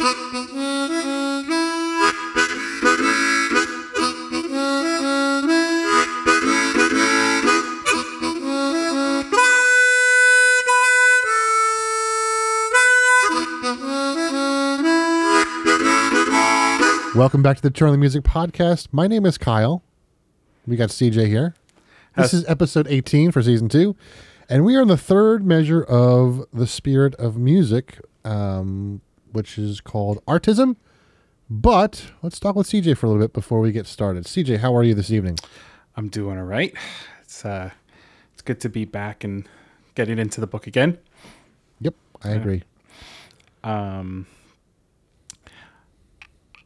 Welcome back to the the Music podcast. My name is Kyle. We got CJ here. This is episode 18 for season two, and we are in the third measure of the spirit of music, um, which is called artism. But let's talk with CJ for a little bit before we get started. CJ, how are you this evening? I'm doing all right. It's uh, it's good to be back and getting into the book again. Yep, I agree. Um,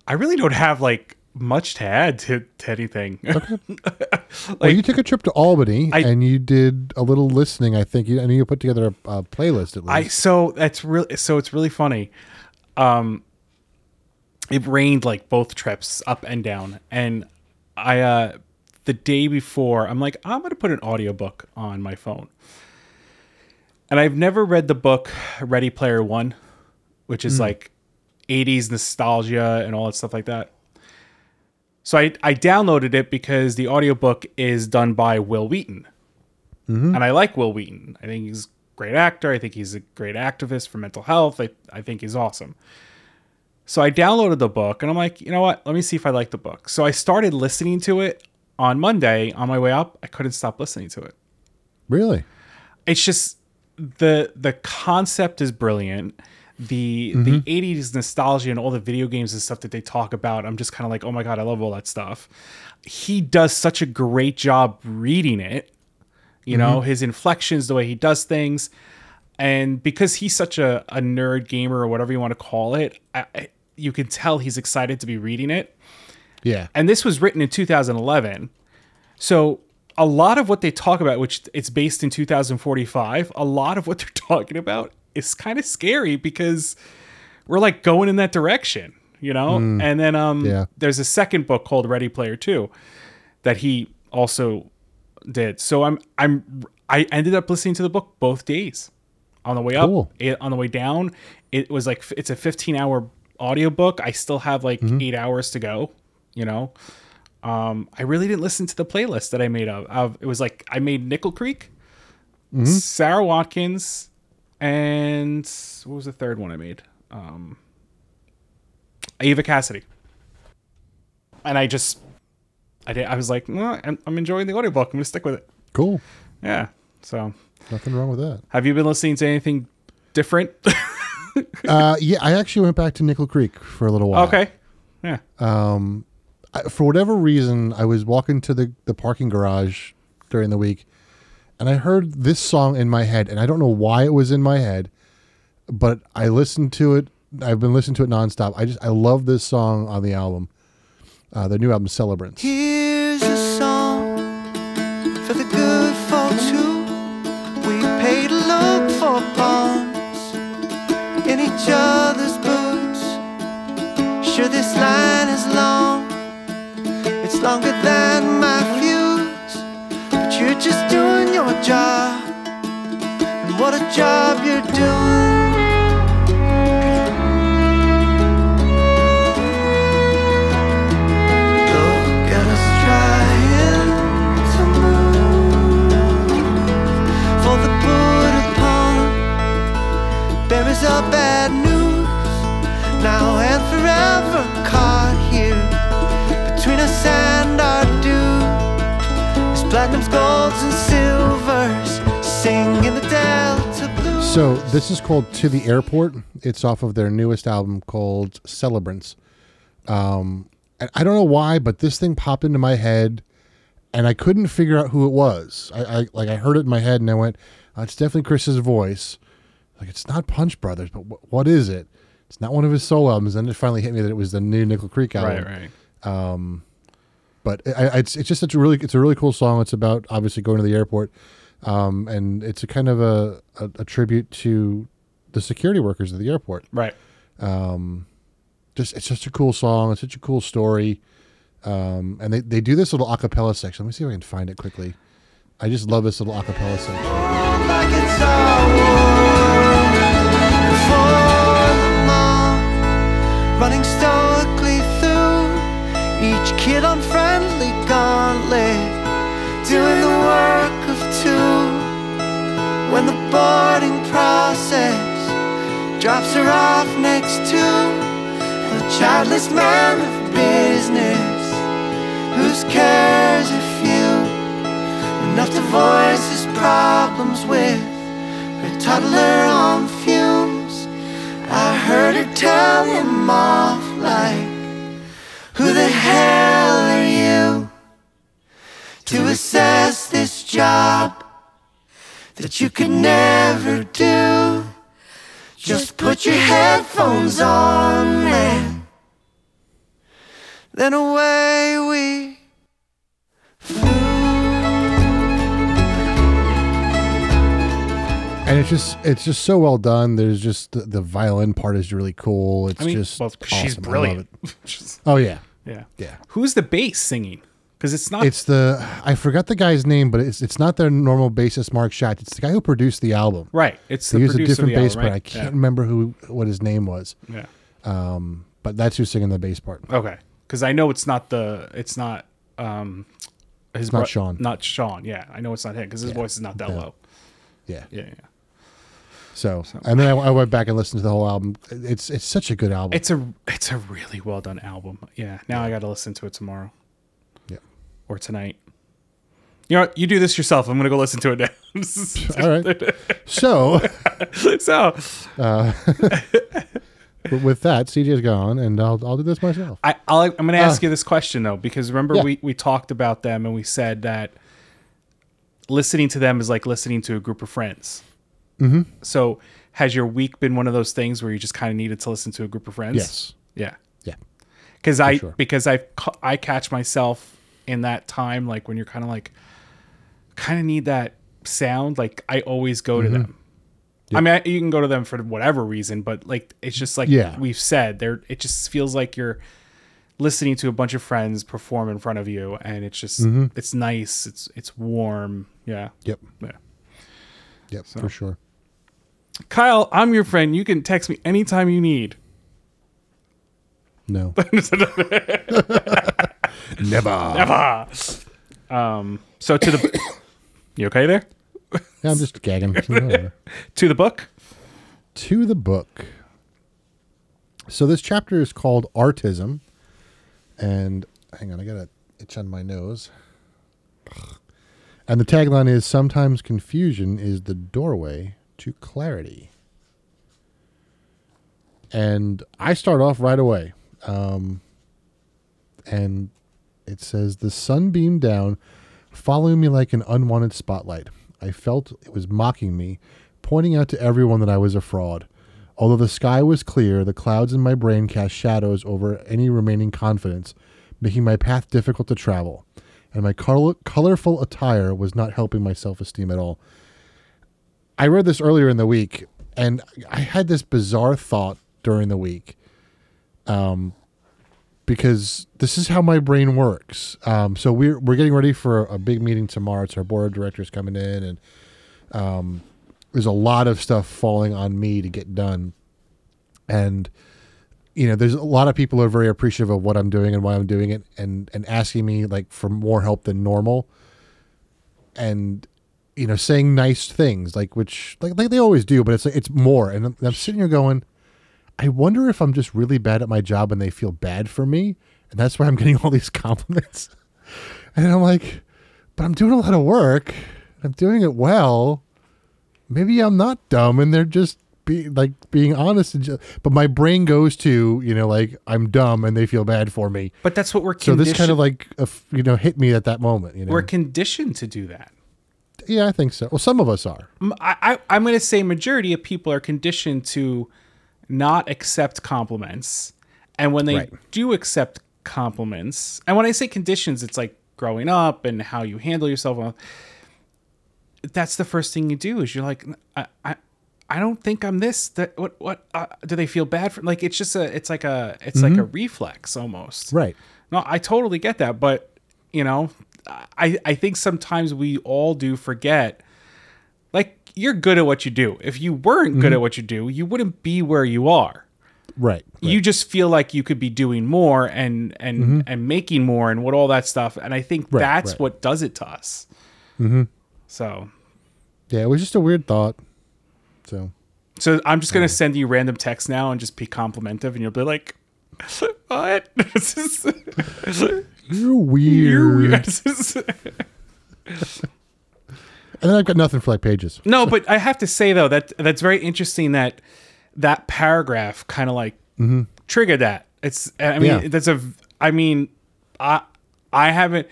I really don't have like much to add to, to anything. Okay. like, well, you took a trip to Albany I- and you did a little listening. I think you, and you put together a, a playlist at least. I so that's really so it's really funny. Um, it rained like both trips up and down, and I uh the day before I'm like I'm gonna put an audiobook on my phone, and I've never read the book Ready Player One, which is like 80s nostalgia and all that stuff like that. So I, I downloaded it because the audiobook is done by Wil Wheaton. And I like Wil Wheaton. I think he's great actor. I think he's a great activist for mental health. I, I think he's awesome. So I downloaded the book and I'm like, you know what? Let me see if I like the book. So I started listening to it on Monday on my way up. I couldn't stop listening to it really? it's just the the concept is brilliant the the mm-hmm. 80s nostalgia and all the video games and stuff that they talk about i'm just kind of like oh my god i love all that stuff he does such a great job reading it you know his inflections the way he does things. And because he's such a, a nerd gamer or whatever you want to call it I, I, you can tell he's excited to be reading it. Yeah. and this was written in 2011 so a lot of what they talk about which it's based in 2045 a lot of what they're talking about is kind of scary because we're like going in that direction you know? And then um Yeah. there's a second book called ready player 2 that he also did. So i'm i'm i ended up listening to the book both days. On the way up Cool. it, on the way down it was like it's a 15 hour audiobook. I still have like eight hours to go you know? Um i really didn't listen to the playlist that i made of, of it was like i made nickel creek sara watkins and what was the third one i made? Um eva cassidy. And i just i did i was like no, I'm, I'm enjoying the audiobook i'm gonna stick with it Cool. yeah so Nothing wrong with that. have you been listening to anything different uh, yeah, I actually went back to Nickel Creek for a little while. okay yeah I, for whatever reason, I was walking to the, the parking garage during the week, and I heard this song in my head, and I don't know why it was in my head, but I listened to it. I've been listening to it nonstop. I just I love this song on the album, uh, the new album Celebrants. Here's a song for the good folks who we pay to look for pawns in each other's boots. Sure, this line is long, it's longer than my fuse, but you're just doing your job, and what a job you're doing. Between and our due is platinums, golds, and silvers singing the Delta blues. So this is called "To the Airport." It's off of their newest album called "Celebrants." Um, and I don't know why, but this thing popped into my head, and I couldn't figure out who it was. I, I like I heard it in my head, and I went, oh, "It's definitely Chris's voice." Like it's not Punch Brothers, but wh- what is it? It's not one of his solo albums. And it finally hit me that it was the new Nickel Creek album. right right But I, I, it's it's just such a really it's a really cool song. It's about obviously going to the airport, um, and it's a kind of a, a, a tribute to the security workers at the airport. right Just it's such a cool song. It's such a cool story, um, and they, they do this little acapella section. Let me see if I can find it quickly. I just love this little acapella section. like it's our world. And for the running stoically through each kid unfriendly gauntlet, doing the work of two. When the boarding process drops her off next to a childless man of business whose cares are few, enough to voice his problems with her toddler on fumes. I heard her tell him off like, Who the hell are you to assess this job that you could never do? Just put your headphones on and then away we and it's just it's just so well done. There's just the, the violin part is really cool. It's I mean, just well, 'cause she's awesome. I love brilliant. it. Just- Oh yeah, yeah. yeah. Who's the bass singing? Because it's not. It's the I forgot the guy's name, but it's it's not their normal bassist Mark Schatz. It's the guy who produced the album. right. It's They the used a different bass album, right? I can't remember who what his name was. Yeah. Um, but that's who's singing the bass part. Okay. Because I know it's not the. It's not. Um, his not bro- Sean. Not Sean. Yeah, I know it's not him because his voice is not that No. low. Yeah. Yeah, yeah. So, and then I, I went back and listened to the whole album. It's it's such a good album. It's a it's a really well done album. Yeah. Now I got to listen to it tomorrow yeah. Or tonight. You know, what? you do this yourself. I'm gonna go listen to it now. All right. So, so but with that, CJ's gone, and I'll I'll do this myself. I, I'll, I'm going to ask you this question though, because remember Yeah. we, we talked about them and we said that listening to them is like listening to a group of friends. Mm-hmm. So has your week been one of those things where you just kind of needed to listen to a group of friends? Yes. Yeah. Yeah. Because I sure. because I I catch myself in that time like when you're kind of like kind of need that sound. Like I always go Mm-hmm. to them. I mean, I, you can go to them for whatever reason, but like it's just like Yeah. we've said, there. It just feels like you're listening to a bunch of friends perform in front of you, and it's just Mm-hmm. it's nice. It's it's warm. Yeah, Yep. yeah. Yep. For sure. Kyle, I'm your friend. You can text me anytime you need. No. Never. Ah. Um. So to the, you okay there? Yeah, I'm just gagging. To the book. to the book. So this chapter is called Artism, and hang on, I got a itch on my nose. And the tagline is "Sometimes confusion is the doorway to clarity." And I start off right away, um, and it says, "The sun beamed down, following me like an unwanted spotlight. I felt it was mocking me, pointing out to everyone that I was a fraud. Although the sky was clear, the clouds in my brain cast shadows over any remaining confidence, making my path difficult to travel. And my color- colorful attire was not helping my self esteem at all. I read this earlier in the week, and I had this bizarre thought during the week. Um, because this is how my brain works. Um, so we're we're getting ready for a big meeting tomorrow. It's our board of directors coming in, and um, there's a lot of stuff falling on me to get done. And you know, there's a lot of people who are very appreciative of what I'm doing and why I'm doing it, and and asking me like for more help than normal, and you know, saying nice things like which like like they always do, but it's like it's more. And I'm, I'm sitting here going. I wonder if I'm just really bad at my job and they feel bad for me, and that's why I'm getting all these compliments. And I'm like, but I'm doing a lot of work. I'm doing it well. Maybe I'm not dumb, and they're just be like being honest. And just, but my brain goes to you know like I'm dumb, and they feel bad for me. But that's what we're So this kind of like uh, you know hit me at that moment. You know, we're conditioned to do that. yeah, I think so. Well, some of us are. I I'm going to say majority of people are conditioned to not accept compliments, and when they Right. do accept compliments, and when I say conditions, it's like growing up and how you handle yourself. That's the first thing you do is you're like, I, I, I don't think I'm this. That what what uh, do they feel bad for? Like it's just a, it's like a, it's like a reflex almost. Right. No, I totally get that, but you know, I I think sometimes we all do forget. You're good at what you do. If you weren't good at what you do, you wouldn't be where you are. Right. you just feel like you could be doing more and and and making more and what all that stuff and i think Mm-hmm. Right, that's right. what does it to us mm-hmm. so Yeah, it was just a weird thought. So so i'm just gonna send you random texts now and just be complimentive and you'll be like what you're weird. you're weird. And then I've got nothing for like pages. no but i have to say though that that's very interesting that that paragraph kind of like mm-hmm. triggered that it's i mean Yeah. that's a i mean i i haven't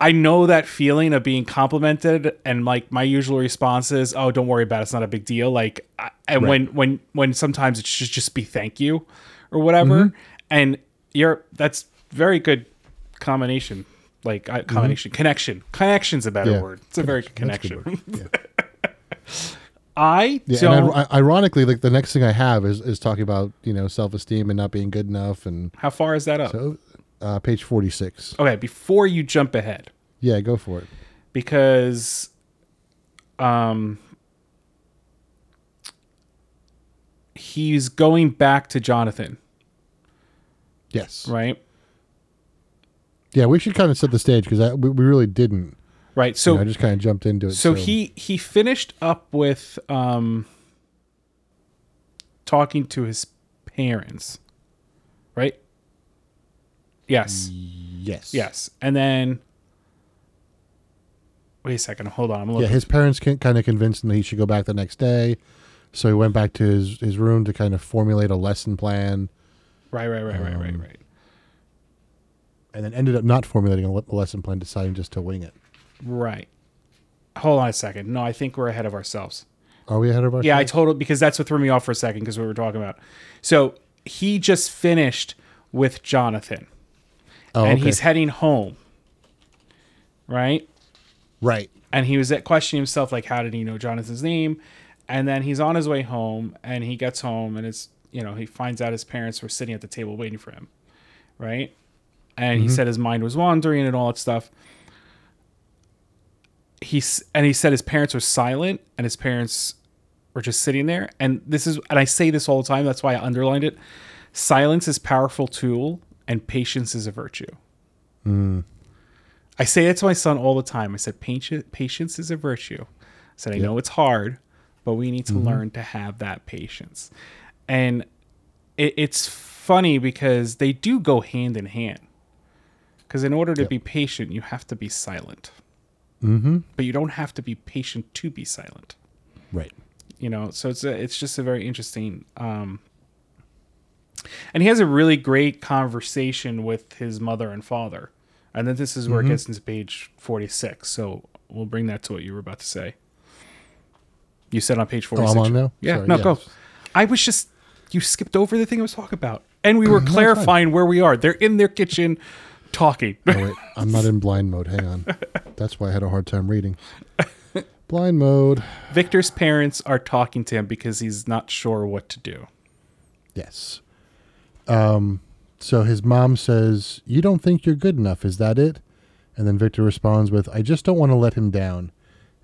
I know that feeling of being complimented, and like my usual response is, "Oh, don't worry about it; it's not a big deal." Like, I, and when when when sometimes it should just be thank you, or whatever. Mm-hmm. And you're that's very good combination, like uh, combination connection. Connection's a better Yeah. word. It's a very good That's a good connection. Yeah. I Yeah, don't. and I, ironically, like the next thing I have is, is talking about you know self esteem and not being good enough, and how far is that up? so uh, page forty six. okay, before you jump ahead, Yeah, go for it. because um he's going back to Jonathan, Yes. right? Yeah, we should kind of set the stage because we, we really didn't. Right. So So I just kind of jumped into it. so he he finished up with um talking to his parents. Right? Yes. yes, Yes. And then Wait a second. Hold on. I'm Yeah, his parents kind of convinced him that he should go back the next day, so he went back to his his room to kind of formulate a lesson plan, right, right, right, right, right, Um, right. And then ended up not formulating a lesson plan, deciding just to wing it. Right. Hold on a second. No, I think we're ahead of ourselves. Are we ahead of ourselves? Yeah, I told because that's what threw me off for a second because we were talking about. So he just finished with Jonathan, oh, and okay. he's heading home. Right, right. and he was at questioning himself like, how did he know Jonathan's name? And then he's on his way home, and he gets home, and it's you know he finds out his parents were sitting at the table waiting for him, right? And he mm-hmm. said his mind was wandering and all that stuff. He's and he said his parents were silent, and his parents were just sitting there. And this is, and I say this all the time. That's why I underlined it. Silence is powerful tool, and patience is a virtue. Mm. I say that to my son all the time. I said, patience, patience is a virtue. I said, I know it's hard, but we need to mm-hmm. learn to have that patience. And it, it's funny because they do go hand in hand. Because in order to be patient, you have to be silent. Mm-hmm. But you don't have to be patient to be silent. Right. You know, so it's a, it's just a very interesting. Um, and he has a really great conversation with his mother and father. And then this is where it gets into page 46. So we'll bring that to what you were about to say. You said on page 46. on now? Yeah, Sorry, no, yeah. go. I was just, you skipped over the thing I was talking about. And we were clarifying where we are. They're in their kitchen talking. Oh, wait, I'm not in blind mode. Hang on. That's why I had a hard time reading. Blind mode. Victor's parents are talking to him because he's not sure what to do. Yes. Um. So his mom says, "You don't think you're good enough, is that it?" And then Victor responds with, "I just don't want to let him down."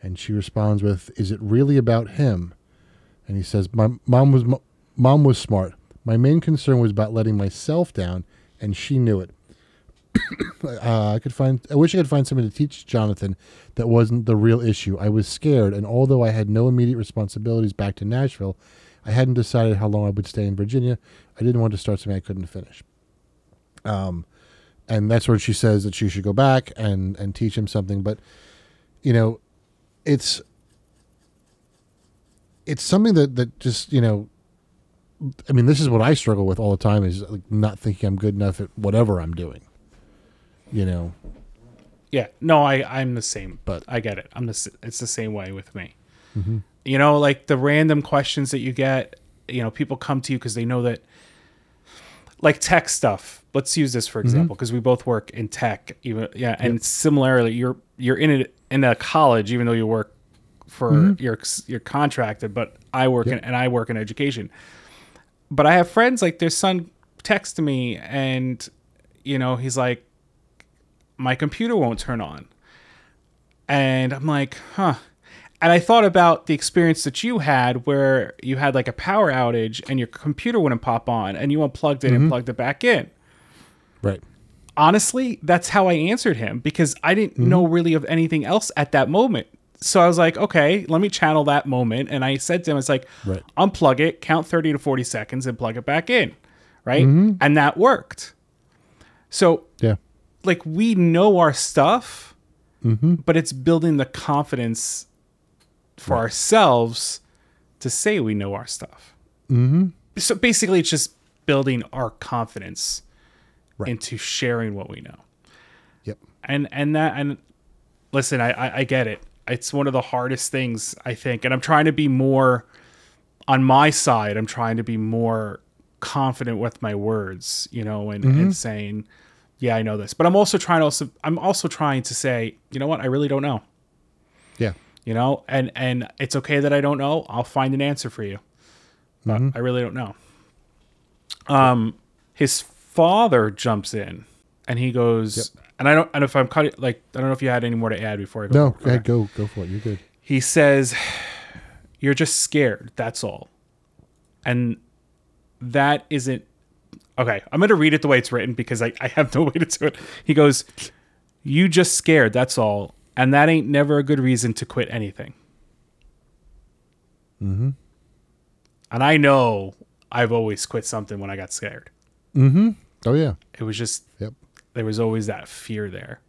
And she responds with, "Is it really about him?" And he says, "My mom was mom was smart. My main concern was about letting myself down, and she knew it. uh, I could find. I wish I could find somebody to teach Jonathan that wasn't the real issue. I was scared, and although I had no immediate responsibilities back to Nashville, I hadn't decided how long I would stay in Virginia. I didn't want to start something I couldn't finish. Um, and that's where she says that she should go back and and teach him something. But you know, it's it's something that that just you know. I mean, this is what I struggle with all the time: is like not thinking I'm good enough at whatever I'm doing. You know, Yeah, no, I I'm the same, But- I get it. I'm the it's the same way with me. Mm-hmm. You know, like the random questions that you get. You know, people come to you because they know that, like tech stuff. Let's use this for mm-hmm. example, because we both work in tech. Even yeah, and similarly, you're you're in it in a college, even though you work for mm-hmm. you're you're contracted, but I work in and I work in education. But I have friends like their son texts me and you know he's like my computer won't turn on. And I'm like, huh. and I thought about the experience that you had where you had like a power outage and your computer wouldn't pop on and you unplugged it and mm-hmm. plugged it back in. Right. Honestly, that's how I answered him because I didn't mm-hmm. know really of anything else at that moment. So I was like, okay, let me channel that moment. And I said to him, it's like, Right. unplug it, count 30 to 40 seconds, and plug it back in. Right. Mm-hmm. And that worked. So Yeah. Like we know our stuff, but it's building the confidence for ourselves to say we know our stuff. Mm-hmm. So basically, it's just building our confidence Right. into sharing what we know. Yep. And and that and listen, I, I I get it. It's one of the hardest things I think, and I'm trying to be more on my side. I'm trying to be more confident with my words, you know, and, and saying, yeah, I know this. But I'm also trying to also I'm also trying to say, you know what, I really don't know. Yeah. You know, and and it's okay that I don't know. I'll find an answer for you. But I really don't know. Um his father jumps in and he goes yep. and I don't and if I'm cutting like I don't know if you had any more to add before I go. No, go ahead, go go for it. You're good. He says you're just scared, that's all. And that isn't okay. I'm going to read it the way it's written because I, I have no way to do it. He goes, You just scared, that's all. And that ain't never a good reason to quit anything. Mm-hmm. And I know I've always quit something when I got scared. Mm-hmm. Oh yeah. It was just, Yep. there was always that fear there.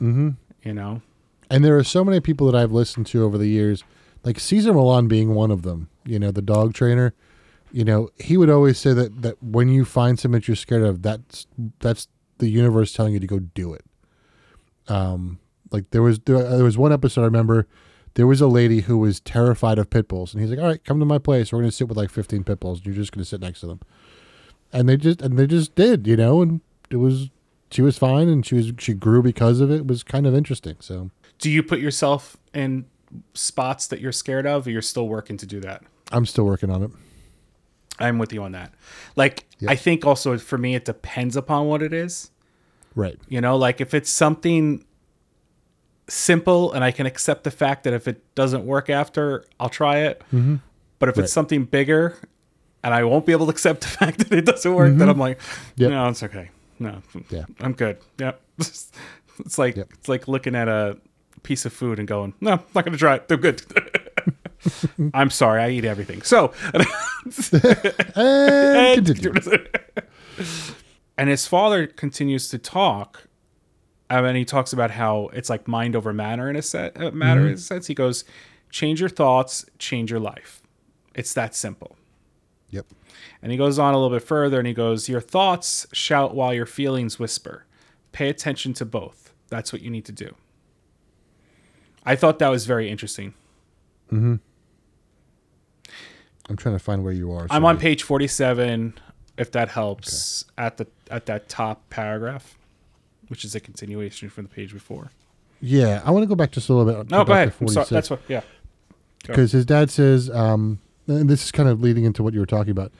Mm-hmm. You know? And there are so many people that I've listened to over the years, like Cesar Millan being one of them. You know, the dog trainer. You know, he would always say that that when you find something that you're scared of, that's that's the universe telling you to go do it. Um, like there was there, there was one episode I remember. There was a lady who was terrified of pit bulls, and he's like, "All right, come to my place. We're going to sit with like 15 pit bulls. And you're just going to sit next to them." And they just and they just did, you know, and it was she was fine, and she was she grew because of it. It was kind of interesting. So Do you put yourself in spots that you're scared of, or you're still working to do that? I'm still working on it. I'm with you on that. Like, I think also for me, it depends upon what it is. Right. You know, like if it's something simple and I can accept the fact that if it doesn't work after, I'll try it. Mm-hmm. But if Right. it's something bigger and I won't be able to accept the fact that it doesn't work, then mm-hmm. I'm like, Yep. no, it's okay. No, Yeah. I'm good. Yep. it's like Yep. it's like looking at a piece of food and going, no, I'm not gonna try it. They're good. I'm sorry, I eat everything. So And continue. and his father continues to talk uh, and he talks about how it's like mind over matter in a set uh, matter mm-hmm. in a sense. He goes change your thoughts change your life. It's that simple. Yep. and he goes on a little bit further and he goes your thoughts shout while your feelings whisper. Pay attention to both. That's what you need to do. I thought that was very interesting mm-hmm. I'm trying to find where you are. i'm on page 47 if that helps at the at that top paragraph which is a continuation from the page before Yeah, I want to go back just a little bit. No, go ahead. Sorry. That's what. Yeah. because his dad says, um, and this is kind of leading into what you were talking about.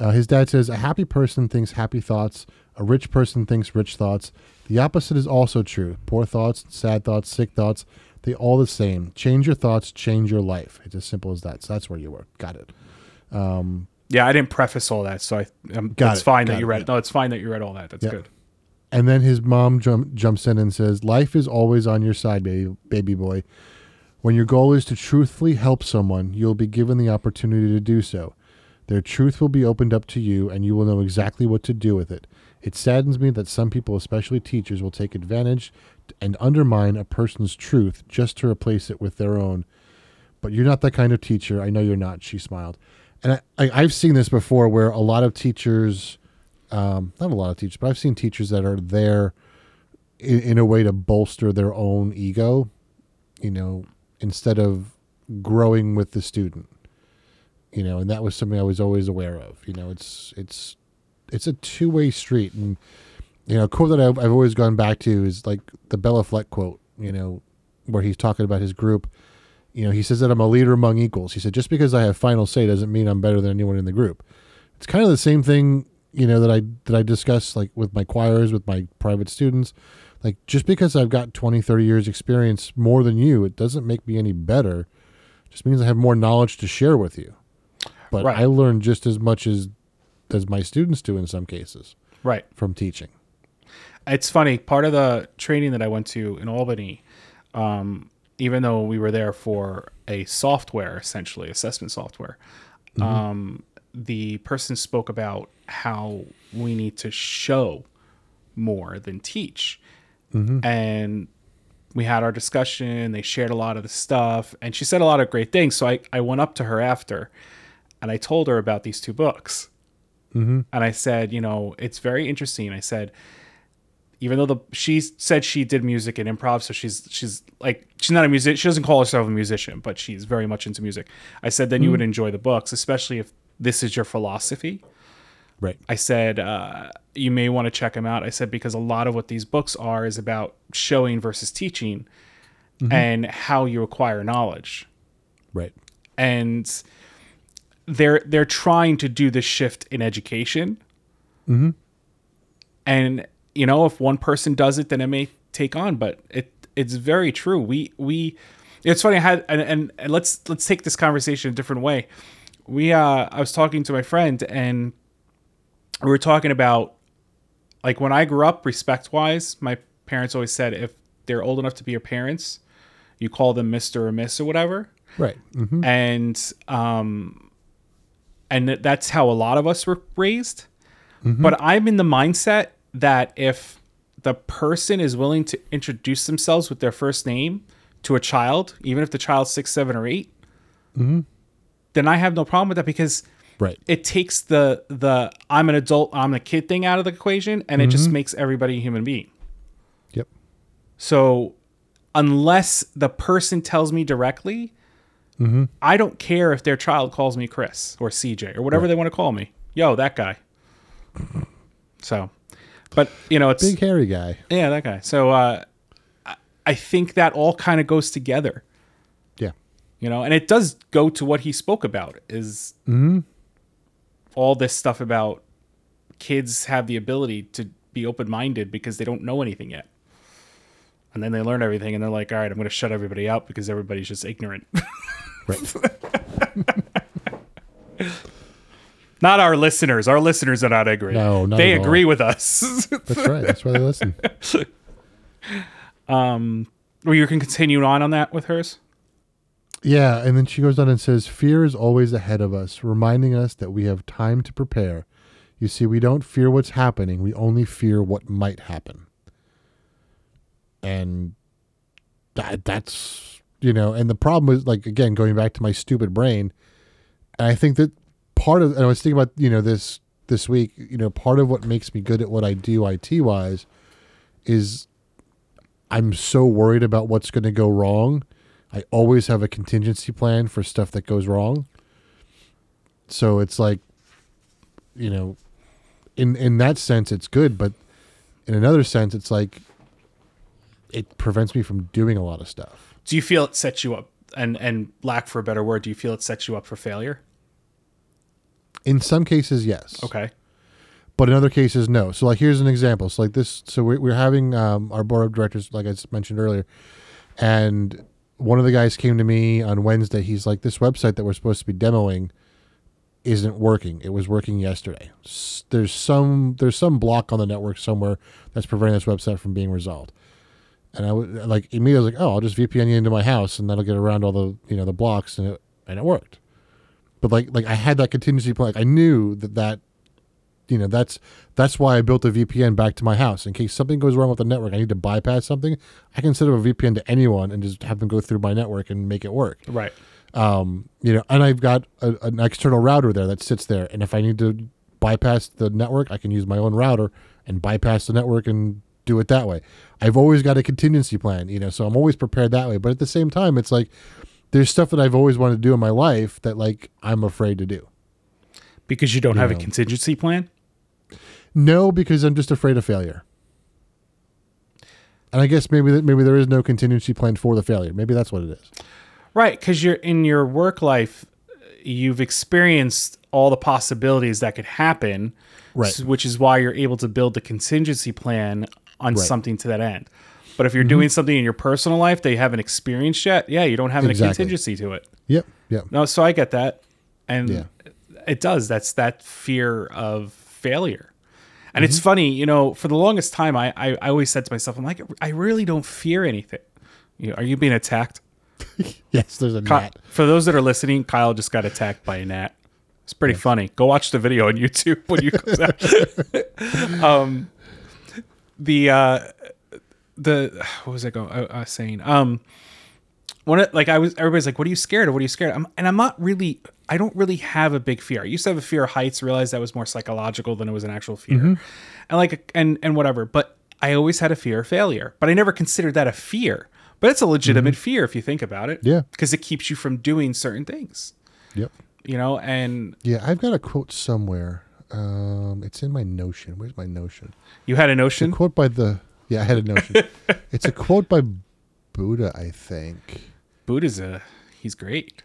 Uh, his dad says, a happy person thinks happy thoughts. A rich person thinks rich thoughts. The opposite is also true. Poor thoughts, sad thoughts, sick thoughts, they all the same. Change your thoughts, change your life. It's as simple as that. So that's where you were. Got it. Yeah, I didn't preface all that, so I. Um, Got it's it, fine got that you it, read. yeah. No, it's fine that you read all that. That's Yeah. good. And then his mom jump, jumps in and says, Life is always on your side, baby, baby boy. When your goal is to truthfully help someone, you'll be given the opportunity to do so. Their truth will be opened up to you, and you will know exactly what to do with it. It saddens me that some people, especially teachers, will take advantage and undermine a person's truth just to replace it with their own. But you're not that kind of teacher. I know you're not. She smiled. And I, I've seen this before where a lot of teachers um, not a lot of teachers, but I've seen teachers that are there in, in a way to bolster their own ego, you know, instead of growing with the student, you know, and that was something I was always aware of. You know, it's it's it's a two way street, and you know, a quote that I've, I've always gone back to is like the Béla Fleck quote, you know, where he's talking about his group. You know, he says that I'm a leader among equals. He said just because I have final say doesn't mean I'm better than anyone in the group. It's kind of the same thing, you know, that I that I discuss like with my choirs, with my private students. Like just because I've got 20, 30 years experience more than you, it doesn't make me any better. Just means I have more knowledge to share with you. But Right. I learn just as much as as my students do in some cases Right. from teaching. It's funny. Part of the training that I went to in Albany, um, even though we were there for a software, essentially assessment software, mm-hmm. um, the person spoke about how we need to show more than teach, mm-hmm. and we had our discussion. They shared a lot of the stuff, and she said a lot of great things. So I, I went up to her after, and I told her about these two books. Mm-hmm. And I said, you know, it's very interesting. I said, even though the she said she did music and improv, so she's she's like she's not a music. She doesn't call herself a musician, but she's very much into music. I said, then you would mm. enjoy the books, especially if this is your philosophy. Right. I said uh, you may want to check them out. I said because a lot of what these books are is about showing versus teaching, mm-hmm. and how you acquire knowledge Right. and they're they're trying to do this shift in education. Mm-hmm. And you know, if one person does it, then it may take on. But it it's very true. We we it's funny. I had and, and, and let's let's take this conversation a different way. We uh, I was talking to my friend and we were talking about like when I grew up, respect wise, my parents always said if they're old enough to be your parents, you call them Mister or Miss or whatever Right. hmm and um and that's how a lot of us were raised but i'm in the mindset that if the person is willing to introduce themselves with their first name to a child even if the child's six seven or 8 mm-hmm. then i have no problem with that because Right. it takes the the i'm an adult i'm a kid thing out of the equation and it just mm-hmm. makes everybody a human being Yep. so unless the person tells me directly, mm-hmm. I don't care if their child calls me Chris or CJ or whatever they want to call me. Yo, that guy. So, but you know, it's Big hairy guy. yeah, that guy. So, uh, I- think that all kind of goes together, Yeah. you know, and it does go to what he spoke about is all this stuff about kids have the ability to be open minded because they don't know anything yet. And then they learn everything and they're like, all right, I'm going to shut everybody out because everybody's just ignorant. Right. not our listeners. Our listeners are not ignorant. No, not they at all. agree with us. That's right. That's why they listen. Um, or you can continue on on that with hers. Yeah, and then she goes on and says, Fear is always ahead of us, reminding us that we have time to prepare. You see, we don't fear what's happening, we only fear what might happen. And that, that's, you know, and the problem is, like, again, going back to my stupid brain, and I think that part of, and I was thinking about, you know, this this week, you know, part of what makes me good at what I do IT wise is I'm so worried about what's going to go wrong. I always have a contingency plan for stuff that goes wrong. So it's like, you know, in in that sense, it's good, but in another sense, it's like it prevents me from doing a lot of stuff. Do you feel it sets you up, and and lack for a better word, do you feel it sets you up for failure? In some cases, yes. Okay. but in other cases no. So like here's an example. So like this so we're, we're having um, our board of directors like i mentioned earlier and one of the guys came to me on wednesday. He's like this website that we're supposed to be demoing isn't working. It was working yesterday. S- there's some there's some block on the network somewhere that's preventing this website from being resolved. And i would like immediately I was like oh i'll just vpn you into my house and that'll get around all the you know the blocks and it and it worked but like like i had that contingency plan like i knew that that you know that's that's why I built a VPN back to my house in case something goes wrong with the network. I need to bypass something. I can set up a VPN to anyone and just have them go through my network and make it work. Right. Um, you know, and I've got a, an external router there that sits there, and if I need to bypass the network, I can use my own router and bypass the network and do it that way. I've always got a contingency plan, you know, so I'm always prepared that way. But at the same time, it's like there's stuff that I've always wanted to do in my life that like I'm afraid to do. Because you don't have a contingency plan. No, because I'm just afraid of failure. And I guess maybe that maybe there is no contingency plan for the failure. Maybe that's what it is. Right, because you're in your work life, you've experienced all the possibilities that could happen, Right. which is why you're able to build the contingency plan on Right. something to that end. But if you're doing something in your personal life that you haven't experienced yet, yeah, you don't have any Exactly. contingency to it. Yep. Yep. No, so I get that, and Yeah. it does. That's that fear of failure, and it's funny. You know, for the longest time, I, I I always said to myself, I'm like, I really don't fear anything. You know, are you being attacked? Yes, there's a gnat. For those that are listening, Kyle just got attacked by a gnat. It's pretty funny. Go watch the video on YouTube when you comes out. um, the uh, the what was I going? I, I was saying um, one of, like I was everybody's like, "What are you scared of? What are you scared?" Of? I'm, and I'm not really. I don't really have a big fear. I used to have a fear of heights. Realized that was more psychological than it was an actual fear, and like and and whatever. But I always had a fear of failure. But I never considered that a fear. But it's a legitimate fear if you think about it. Yeah. because it keeps you from doing certain things. Yep. You know, and Yeah, I've got a quote somewhere. Um, it's in my Notion. Where's my Notion? you had a notion. Quote by the. Yeah, I had a Notion. it's a quote by Buddha, I think. Buddha's a he's great.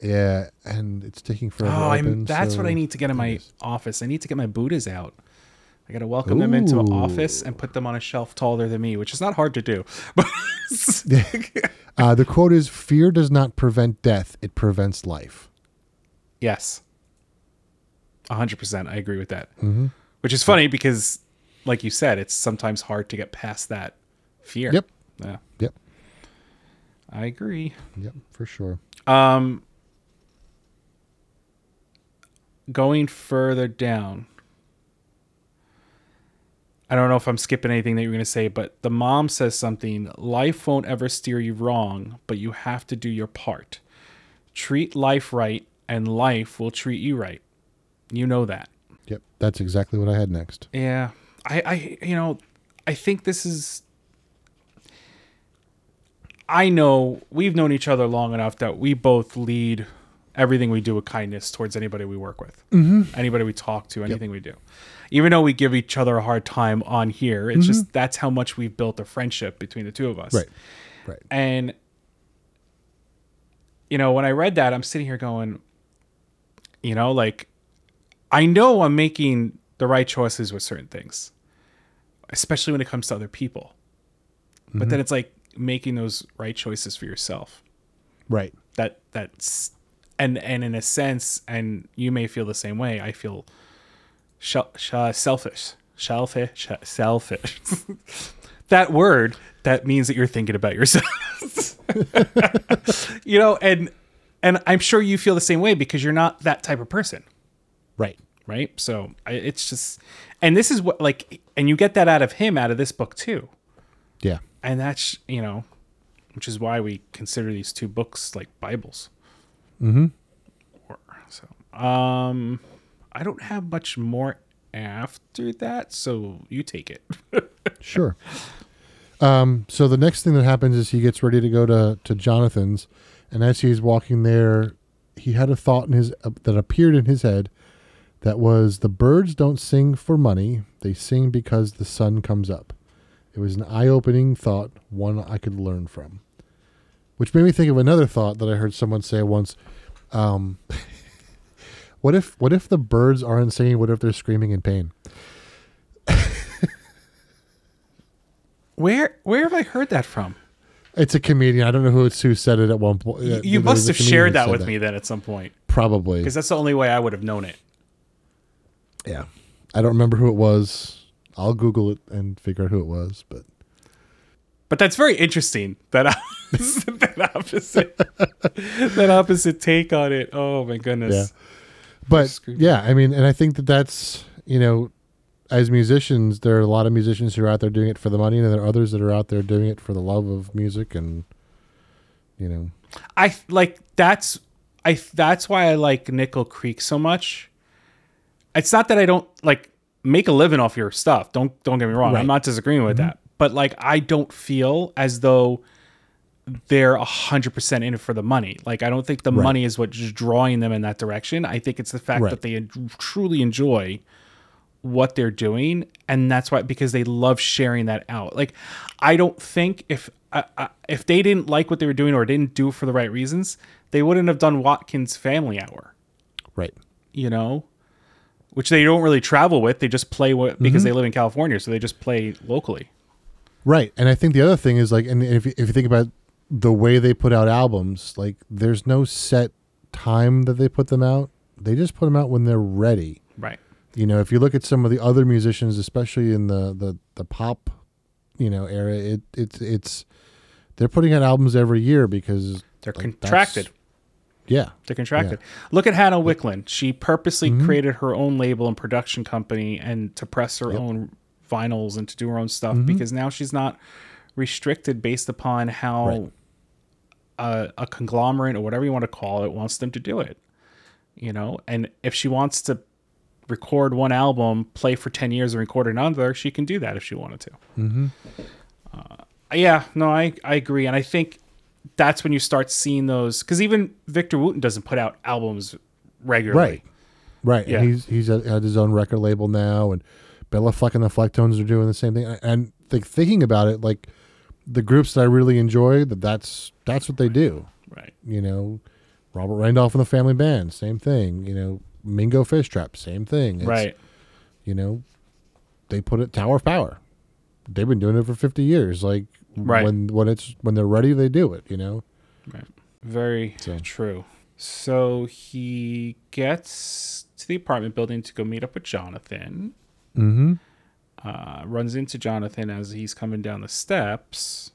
Yeah, and it's taking forever. Oh, I'm, that's what I need to get in my office. I need to get my Buddhas out. I got to welcome them into an office and put them on a shelf taller than me, which is not hard to do. Uh, the quote is Fear does not prevent death, it prevents life. yes, hundred percent, I agree with that. Mm-hmm. Which is funny because, like you said, it's sometimes hard to get past that fear. Yep. Yeah, Yep. I agree. Yep, for sure. Um, going further down. I don't know if I'm skipping anything that you're going to say, but the mom says something life won't ever steer you wrong, but you have to do your part. Treat life right, and life will treat you right. You know that. Yep, that's exactly what I had next. Yeah. I, I you know, I think this is I know we've known each other long enough that we both lead everything we do with kindness towards anybody we work with, mm-hmm. anybody we talk to, anything we do. Even though we give each other a hard time on here, it's just that's how much we've built a friendship between the two of us. Right. Right. And you know, when I read that, I'm sitting here going, you know, like I know I'm making the right choices with certain things, especially when it comes to other people. But mm-hmm. then it's like making those right choices for yourself. Right. That that's and and in a sense, and you may feel the same way. I feel shel- sh- uh, selfish, selfish, sh- selfish. that word that means that you're thinking about yourself. you know, and and I'm sure you feel the same way because you're not that type of person Right. Right? So I, it's just, and this is what like, and you get that out of him out of this book too, Yeah. and that's you know, which is why we consider these two books like Bibles. Mm-hmm. So, um, I don't have much more after that, so you take it. Sure. Um, so the next thing that happens is he gets ready to go to, to Jonathan's, and as he's walking there, he had a thought in his uh, that appeared in his head that was the birds don't sing for money; they sing because the sun comes up. It was an eye-opening thought, one I could learn from. Which made me think of another thought that I heard someone say once. Um, what if what if the birds aren't singing? What if they're screaming in pain? Where where have I heard that from? It's a comedian. I don't know who it's who said it at one point. You, Uh, you must have shared that with me then at some point, Probably. because that's the only way I would have known it. Yeah. I don't remember who it was. I'll Google it and figure out who it was. But But that's very interesting. That opposite, that opposite, that opposite take on it. Oh my goodness. yeah. But yeah, I mean, and I think that that's you know, as musicians, there are a lot of musicians who are out there doing it for the money, and there are others that are out there doing it for the love of music, and you know, I like that's I that's why I like Nickel Creek so much. It's not that I don't like make a living off your stuff. Don't don't get me wrong. Right. I'm not disagreeing with that. But like I don't feel as though they're a hundred percent in it for the money. Like I don't think the money is what's drawing them in that direction. I think it's the fact Right. that they truly enjoy what they're doing and that's why because they love sharing that out like i don't think if uh, uh, if they didn't like what they were doing or didn't do it for the right reasons they wouldn't have done watkins family hour right? you know which they don't really travel with they just play what because mm-hmm. they live in california so they just play locally Right. And I think the other thing is like, and if, you- if you think about the way they put out albums, like there's no set time that they put them out. They just put them out when they're ready. Right. You know, if you look at some of the other musicians, especially in the the, the pop, you know, era, it it's it's they're putting out albums every year because They're like, contracted. Yeah. They're contracted. Look at Hannah Wicklund. She purposely Mm-hmm. created her own label and production company and to press her own vinyls and to do her own stuff Mm-hmm. because now she's not restricted based upon how Right. a, a conglomerate or whatever you want to call it wants them to do it. You know, and if she wants to record one album, play for 10 years and record another, she can do that if she wanted to. Mm-hmm. Uh, yeah, no, I, I agree. And I think that's when you start seeing those because even Victor Wooten doesn't put out albums regularly. Right. Right. Yeah. And he's he's at, at his own record label now, and Béla Fleck and the Flecktones are doing the same thing. And like thinking about it, like the groups that I really enjoy, that that's that's what they do. Right. You know, Robert Randolph and the Family Band, same thing. You know, Mingo Fishtrap, same thing. It's, right. You know, they put it Tower of Power. They've been doing it for fifty years. Like Right. when when it's when they're ready, they do it. You know. Right. Very So- true. So he gets to the apartment building to go meet up with Jonathan. Mm-hmm. Uh, runs into Jonathan as he's coming down the steps,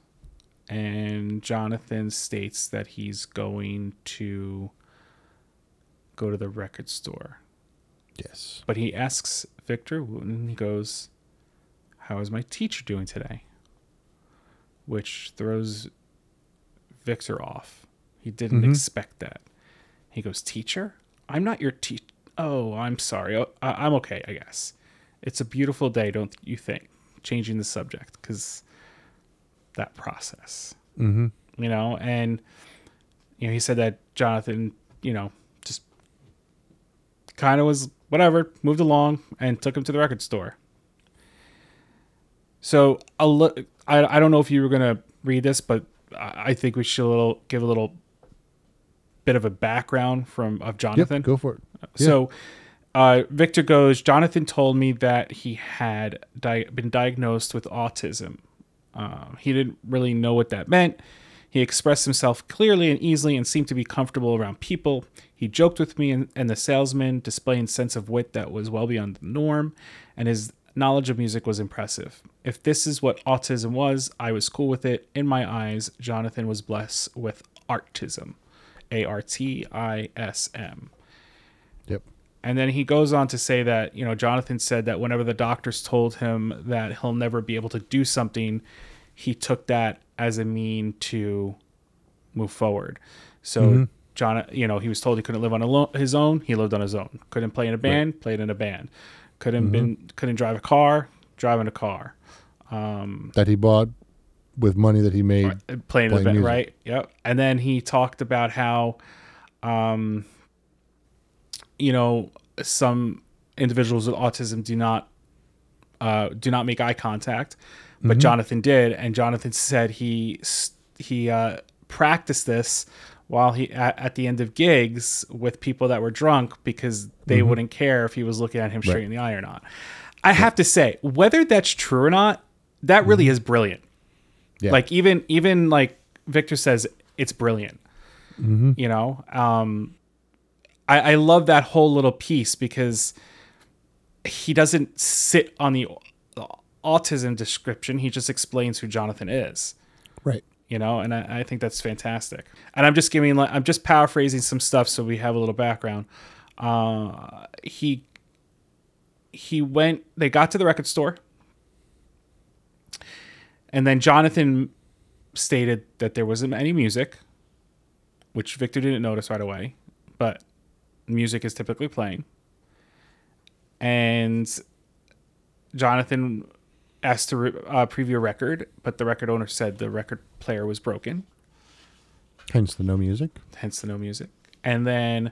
and Jonathan states that he's going to go to the record store. Yes. But he asks Victor Wooten, he goes, How is my teacher doing today? Which throws Victor off. He didn't Mhm. expect that. He goes, Teacher? I'm not your teacher. Oh, I'm sorry. Oh, I- I'm okay, I guess. It's a beautiful day, don't you think? Changing the subject, because that process Mm-hmm. you know and you know he said that jonathan you know just kind of was whatever moved along and took him to the record store so a li- I, I don't know if you were going to read this but i think we should a little, give a little bit of a background from of jonathan Yep. Go for it. Yeah. so uh, Victor goes, Jonathan told me that he had di- been diagnosed with autism. Um, he didn't really know what that meant. He expressed himself clearly and easily and seemed to be comfortable around people. He joked with me and, and the salesman, displaying sense of wit that was well beyond the norm, and his knowledge of music was impressive. If this is what autism was, I was cool with it. In my eyes, Jonathan was blessed with artism. A R T I S M. Yep. And then he goes on to say that, you know, Jonathan said that whenever the doctors told him that he'll never be able to do something, he took that as a mean to move forward. So, mm-hmm. John, you know, he was told he couldn't live on alo- his own. He lived on his own. Couldn't play in a band. Played in a band. Couldn't been couldn't drive a car. Driving a car. That he bought with money that he made. Uh, playing Playing band, music. right? Yep. And then he talked about how, um, you know, some individuals with autism do not uh, do not make eye contact, but Mm-hmm. Jonathan did, and Jonathan said he he uh, practiced this while he at, at the end of gigs with people that were drunk because they Mm-hmm. wouldn't care if he was looking at him straight in the eye or not. I have to say, whether that's true or not, that really Mm-hmm. is brilliant Yeah. like even even like victor says it's brilliant you know um I, I love that whole little piece because he doesn't sit on the autism description he just explains who jonathan is right. You know and I, I think that's fantastic. And i'm just giving i'm just paraphrasing some stuff so we have a little background. Uh he he went they got to the record store. And then jonathan stated that there wasn't any music which victor didn't notice right away but music is typically playing. And jonathan asked to re- uh, preview a record but the record owner said the record player was broken Hence the no music. hence the no music. And then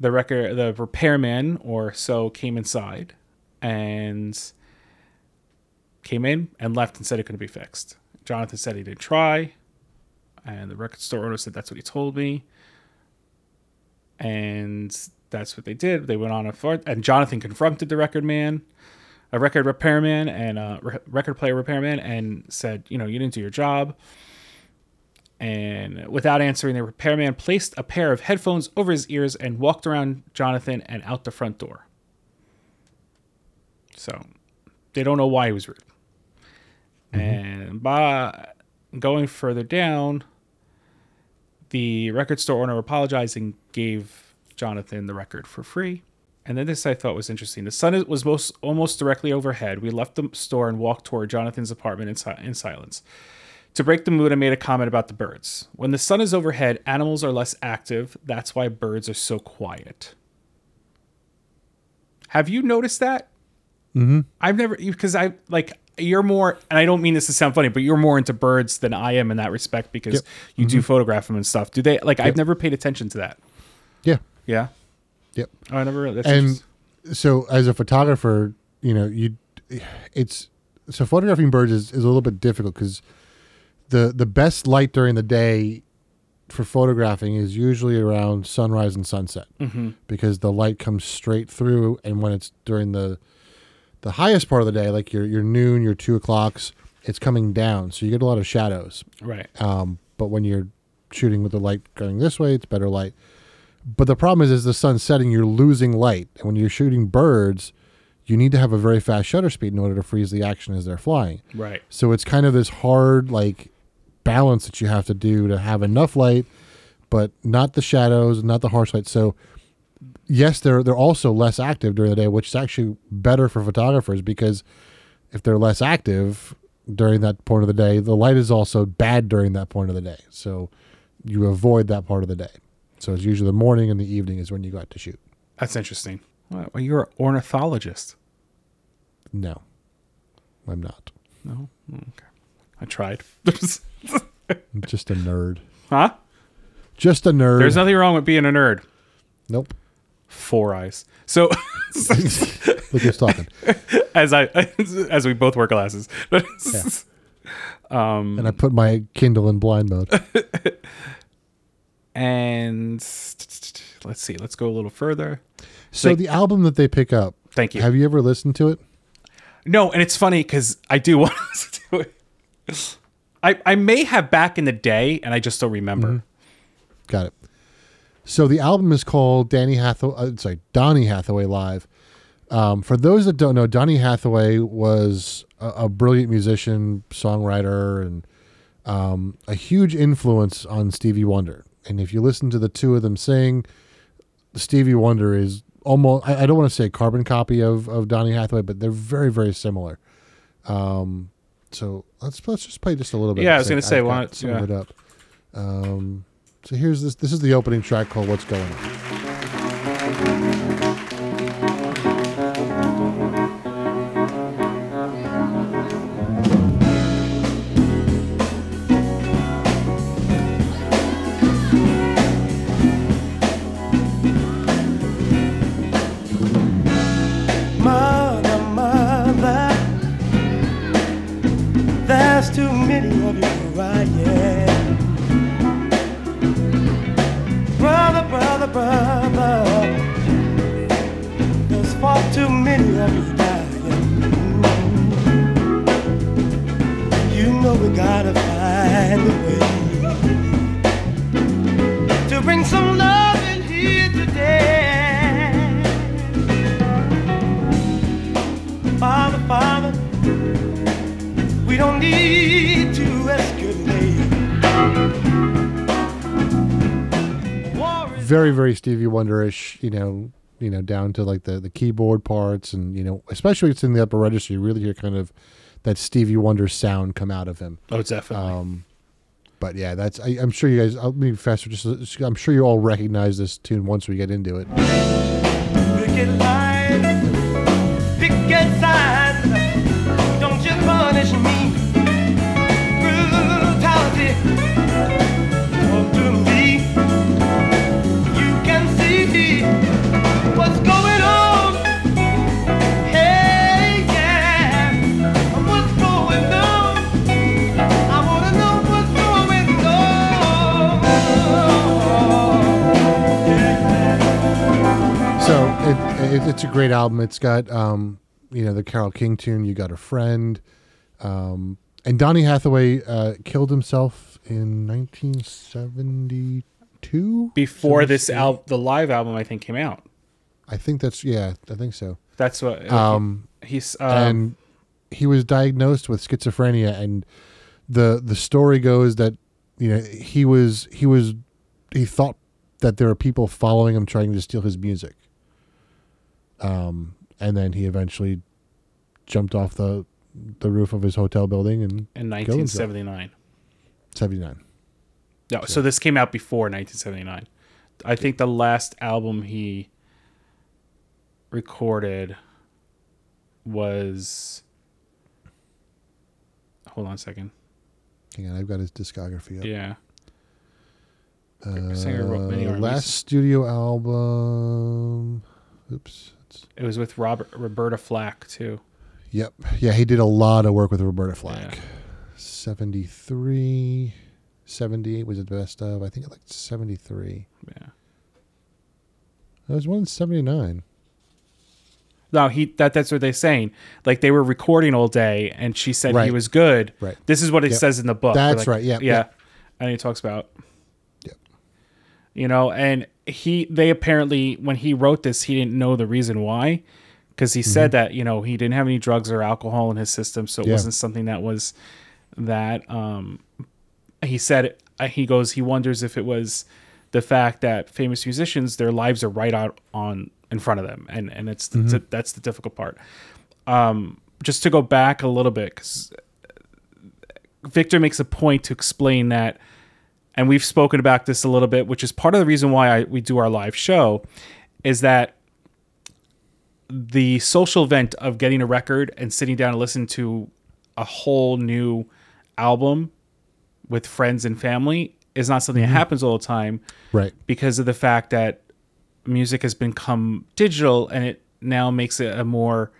the record, the repairman or so came inside and came in and left and said it couldn't be fixed. Jonathan said he didn't try, and the record store owner said that's what he told me. And that's what they did. They went on a fort, and Jonathan confronted the record man a record repairman and a re- record player repairman and said, you know, you didn't do your job. And without answering, the repairman placed a pair of headphones over his ears and walked around Jonathan and out the front door. So they don't know why he was rude. Mm-hmm. And by going further down, the record store owner apologized and gave Jonathan the record for free. And then this I thought was interesting. The sun was most almost directly overhead. We left the store and walked toward Jonathan's apartment in, si- in silence. To break the mood, I made a comment about the birds. When the sun is overhead, animals are less active. That's why birds are so quiet. Have you noticed that? Mm-hmm. I've never because I like you're more, and I don't mean this to sound funny, but you're more into birds than I am in that respect because Yep. you do photograph them and stuff. Do they like? I've never paid attention to that. Yeah. Yeah. Yep. Oh, I never. That's and so as a photographer you know you it's so photographing birds is, is a little bit difficult because the the best light during the day for photographing is usually around sunrise and sunset Mm-hmm. because the light comes straight through and when it's during the the highest part of the day like your your noon your two o'clocks it's coming down so you get a lot of shadows right. um, but when you're shooting with the light going this way, it's better light. But the problem is, as the sun's setting, you're losing light. And when you're shooting birds, you need to have a very fast shutter speed in order to freeze the action as they're flying. Right. So it's kind of this hard like balance that you have to do to have enough light, but not the shadows, not the harsh light. So yes, they're they're also less active during the day, which is actually better for photographers because if they're less active during that point of the day, the light is also bad during that point of the day. So you avoid that part of the day. So it's usually the morning and the evening is when you go out to shoot. That's interesting. Well, you're an ornithologist. No, I'm not. No. Okay. I tried. I'm just a nerd. huh? Just a nerd. There's nothing wrong with being a nerd. nope. Four eyes. So Look who's talking. as I as we both wear glasses. Yeah. Um, and I put my Kindle in blind mode. And let's see. Let's go a little further. So Like- the album that they pick up. Thank you. Have you ever listened to it? No, and it's funny because I do want to do it. I I may have back in the day, and I just don't remember. Got it. So the album is called Danny Hathaway. Uh, sorry, Donny Hathaway Live. Um, for those that don't know, Donny Hathaway was a, a brilliant musician, songwriter, and um, a huge influence on Stevie Wonder. And if you listen to the two of them sing, Stevie Wonder is almost, I, I don't want to say a carbon copy of, of Donny Hathaway, but they're very, very similar. Um, so let's, let's just play just a little bit. Yeah, I was gonna say, got why not- some yeah. it up. Um, so here's this, this is the opening track called What's Going On. Of very very Stevie Wonderish, you know, you know, down to like the the keyboard parts, and you know, especially it's in the upper register, you really hear kind of that Stevie Wonder sound come out of him. Oh, it's definitely. Um, but yeah, that's I, I'm sure you guys. I'll be faster. Just I'm sure you all recognize this tune once we get into it. picket line, picket sign. It, it, it's a great album. It's got um, you know the Carole King tune "You Got a Friend," um, and Donny Hathaway uh, killed himself in 1972. Before this album, the live album, I think came out. I think that's yeah, I think so. That's what Um, he's. Um, and he was diagnosed with schizophrenia, and the the story goes that you know he was he was he thought that there were people following him trying to steal his music. Um, and then he eventually jumped off the the roof of his hotel building in in killed 1979. 79. No, so this came out before 1979. I think the last album he recorded was. Hold on a second. Hang on, I've got his discography up. Yeah. singer wrote many Uh, last studio album. Oops. It's- It was with Robert Roberta Flack too. Yep. Yeah, he did a lot of work with Roberta Flack. Yeah. 73, 78 was the best of. I think it like 73. Yeah. There was one in 79. No, he that that's what they're saying. Like they were recording all day, and she said he was good. Right. This is what it Yep. says in the book. That's Like, right. Yeah. Yeah. yep. And he talks about. Yep. You know, and he they apparently when he wrote this, he didn't know the reason why, because he said that you know he didn't have any drugs or alcohol in his system, so it Mm-hmm. Yeah. wasn't something that was that. um He said uh, he goes he wonders if it was the fact that famous musicians their lives are right out on in front of them and and it's Mm-hmm. that's the difficult part um just to go back a little bit because victor makes a point to explain that and we've spoken about this a little bit which is part of the reason why I, we do our live show is that the social event of getting a record and sitting down and listening to a whole new album with friends and family is not something that mm-hmm. happens all the time Right. because of the fact that music has become digital and it now makes it a more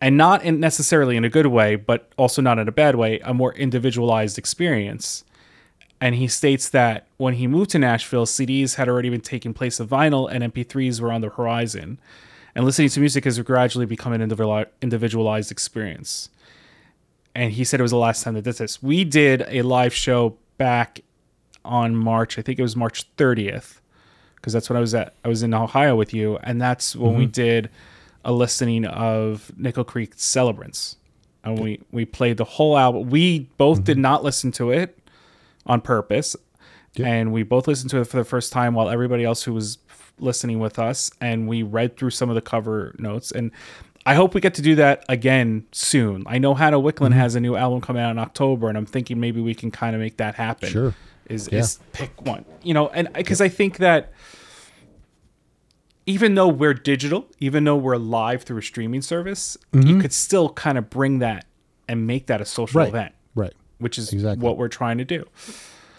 and not in necessarily in a good way but also not in a bad way a more individualized experience and he states that when he moved to Nashville CDs had already been taking place of vinyl and MP3s were on the horizon. And listening to music has gradually become an individualized experience. And he said it was the last time that did this. We did a live show back on March I think it was March 30th because that's when I was at I was in Ohio with you, and that's when we mm-hmm. did a listening of Nickel Creek Celebrants, and we we played the whole album. We both did mm-hmm. not listen to it on purpose, Yep. and we both listened to it for the first time while everybody else who was listening with us, and we read through some of the cover notes and. I hope we get to do that again soon. I know Hannah Wicklund mm-hmm. has a new album coming out in October, and I'm thinking maybe we can kind of make that happen Sure. is Yeah. is pick one you know and because i think that even though we're digital even though we're live through a streaming service you mm-hmm. could still kind of bring that and make that a social Right. event Right. Which is Exactly. what we're trying to do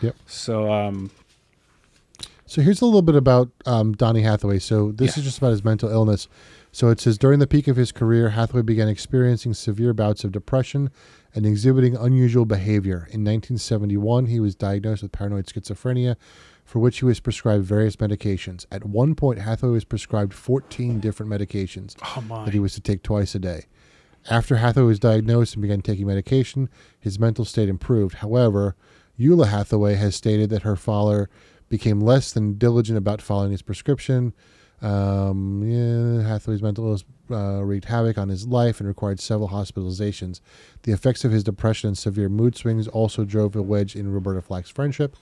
Yep. so um So here's a little bit about um, Donny Hathaway. So this Yeah. is just about his mental illness. So it says during the peak of his career, Hathaway began experiencing severe bouts of depression and exhibiting unusual behavior. In 1971, he was diagnosed with paranoid schizophrenia, for which he was prescribed various medications. At one point, Hathaway was prescribed 14 different medications oh that he was to take twice a day. After Hathaway was diagnosed and began taking medication, his mental state improved. However, Eula Hathaway has stated that her father became less than diligent about following his prescription. Um, yeah, Hathaway's mental illness uh, wreaked havoc on his life and required several hospitalizations. The effects of his depression and severe mood swings also drove a wedge in Roberta Flack's friendship.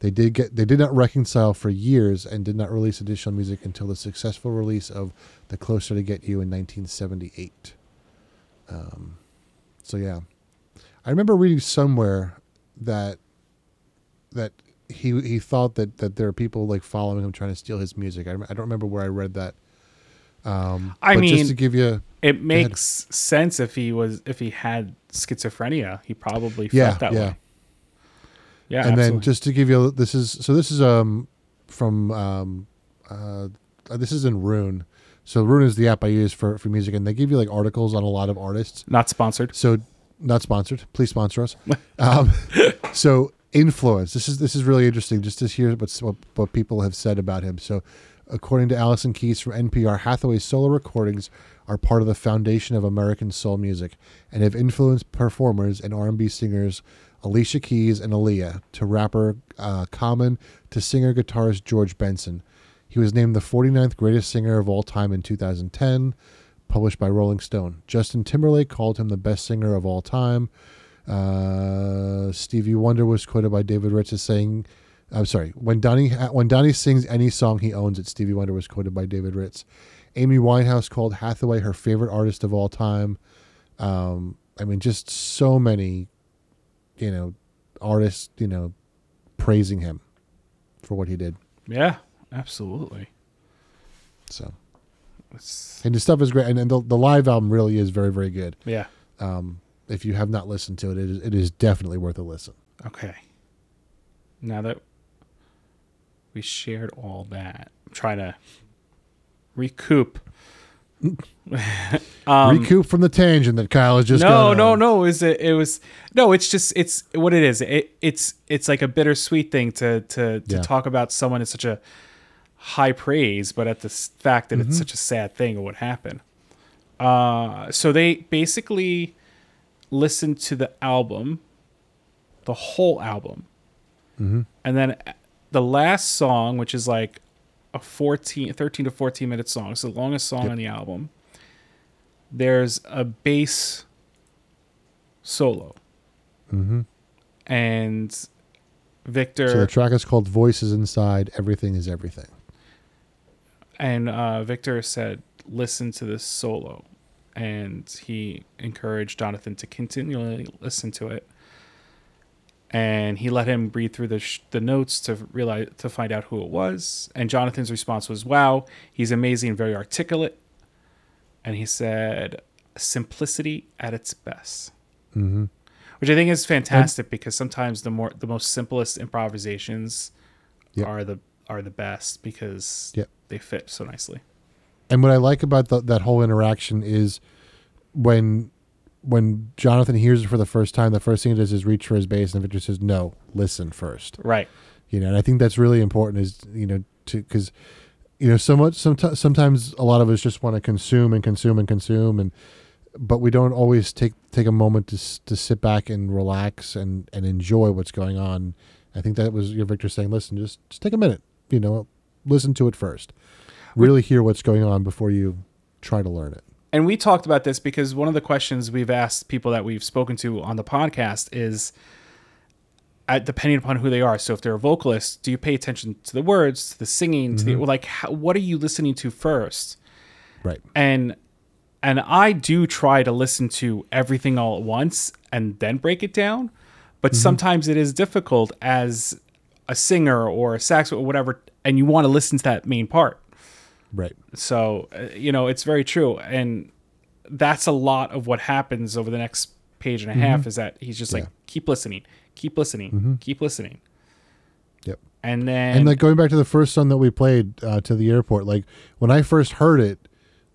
They did get they did not reconcile for years and did not release additional music until the successful release of "The Closer to Get You" in 1978. Um, so yeah, I remember reading somewhere that that he he thought that that there are people like following him trying to steal his music. I, I don't remember where I read that. Um, I but mean- just to give you, it makes sense if he was if he had schizophrenia he probably felt yeah, that yeah. way yeah and then just to give you this is so this is um from um uh this is in Roon. So Roon is the app I use for for music, and they give you like articles on a lot of artists. not sponsored So not sponsored. Please sponsor us. um, so influence. This is this is really interesting just to hear what's, what what people have said about him. So according to Allison Keyes from NPR, Hathaway's solo recordings are part of the foundation of American soul music and have influenced performers and R&B singers Alicia Keys and Aaliyah to rapper uh, Common to singer guitarist George Benson. He was named the 49th greatest singer of all time in 2010, published by Rolling Stone. Justin Timberlake called him the best singer of all time. Uh, Stevie Wonder was quoted by David Ritz as saying, "I'm sorry, when Donny when Donny sings any song he owns it." Stevie Wonder was quoted by David Ritz. Amy Winehouse called Hathaway her favorite artist of all time. Um, I mean, just so many, you know, artists, you know, praising him for what he did. Yeah, absolutely. So, It's, and the stuff is great, and, and the, the live album really is very, very good. yeah. Um, if you have not listened to it, it is, it is definitely worth a listen. Okay. Now that we shared all that, I'm trying to recoup. um, Recoup from the tangent that Kyle has just no, no, on. no. Is it? It was no. It's just it's what it is. It, it's it's like a bittersweet thing to to to Yeah. talk about someone in such a high praise, but at the fact that Mm-hmm. it's such a sad thing of what happened. Uh, so they basically listened to the album, the whole album, Mm-hmm. and then the last song, which is like a 14, 13 to 14 minute song. It's the longest song Yep. on the album. There's a bass solo. Mm-hmm. And Victor So the track is called "Voices Inside." Everything is everything. And uh, Victor said, "Listen to this solo," and he encouraged Jonathan to continually listen to it. And he let him read through the sh- the notes to realize to find out who it was. And Jonathan's response was, "Wow, he's amazing, very articulate." And he said, "Simplicity at its best." Mm-hmm. which I think is fantastic because sometimes the more the most simplest improvisations Yep. are the are the best because Yep. they fit so nicely. And what I like about the, that whole interaction is when when Jonathan hears it for the first time, the first thing he does is reach for his bass, and Victor says, "No, listen first. Right. You know, and I think that's really important. Is you know to because you know so much sometimes sometimes a lot of us just want to consume and consume and consume and but we don't always take take a moment to to sit back and relax and and enjoy what's going on. I think that was your Victor saying, "Listen, just just take a minute. You know, listen to it first. Really hear what's going on before you try to learn it." And we talked about this because one of the questions we've asked people that we've spoken to on the podcast is at, depending upon who they are. So if they're a vocalist, do you pay attention to the words, to the singing, to the mm-hmm. like how, what are you listening to first? Right. and and I do try to listen to everything all at once and then break it down, but mm-hmm. sometimes it is difficult as a singer or a sax or whatever, and you want to listen to that main part. Right. So uh, you know it's very true, and that's a lot of what happens over the next page and a half. Is that he's just like keep listening, keep listening, keep listening, Yep. and then And like going back to the first song that we played uh, to the airport, like when I first heard it,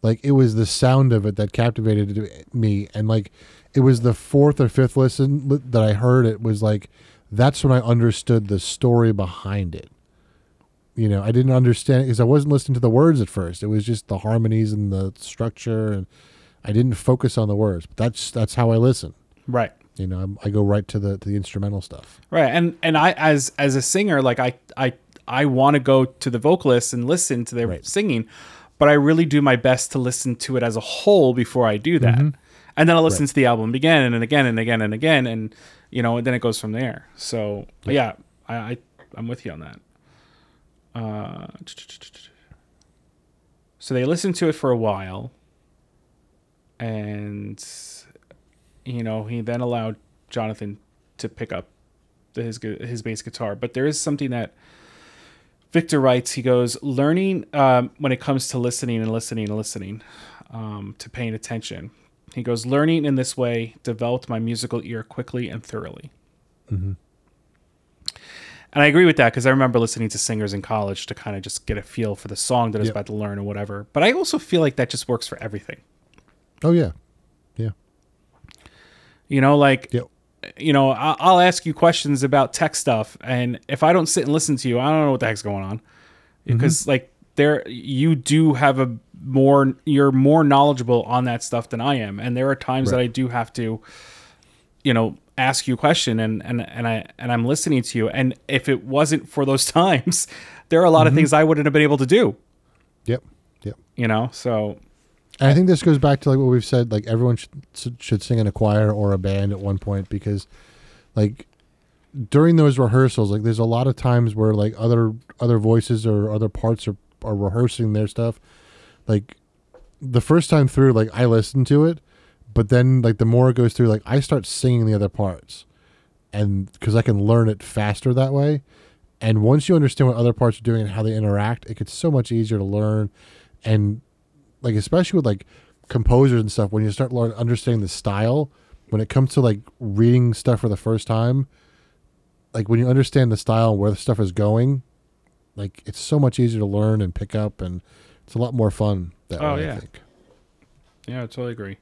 like it was the sound of it that captivated me, and like it was the fourth or fifth listen that I heard it was like that's when I understood the story behind it. You know, I didn't understand because I wasn't listening to the words at first. It was just the harmonies and the structure, and I didn't focus on the words. But that's that's how I listen. right. You know, I'm, I go right to the to the instrumental stuff. Right. And and I as as a singer, like I I I want to go to the vocalists and listen to their Right. singing, but I really do my best to listen to it as a whole before I do that. Mm-hmm. And then I'll listen to the album again and again and again and again and you know, and then it goes from there. So yeah, I, I I'm with you on that. Uh, so they listened to it for a while, and you know he then allowed Jonathan to pick up the, his his bass guitar. But there is something that Victor writes. He goes, learning um, when it comes to listening and listening and listening, um, to paying attention. He goes, learning in this way developed my musical ear quickly and thoroughly. Mm-hmm. And I agree with that because I remember listening to singers in college to kind of just get a feel for the song that I was Yep. about to learn or whatever. But I also feel like that just works for everything. Oh yeah, yeah, You know, like Yep. you know, I'll ask you questions about tech stuff, and if I don't sit and listen to you, I don't know what the heck's going on, mm-hmm. because like there you do have a more you're more knowledgeable on that stuff than I am, and there are times that I do have to, you know, ask you a question and and and I and I'm listening to you, and if it wasn't for those times, there are a lot of mm-hmm. things I wouldn't have been able to do. Yep. Yep. You know, so And I think this goes back to like what we've said. Like everyone should should sing in a choir or a band at one point because, like, during those rehearsals, like there's a lot of times where like other other voices or other parts are are rehearsing their stuff. Like the first time through, like I listen to it, but then like the more it goes through, like I start singing the other parts, and because I can learn it faster that way. And once you understand what other parts are doing and how they interact, it gets so much easier to learn. And like especially with like composers and stuff, when you start learning understanding the style, when it comes to like reading stuff for the first time, like when you understand the style and where the stuff is going, like it's so much easier to learn and pick up, and it's a lot more fun that Oh, way. yeah. I think. Yeah, I totally agree.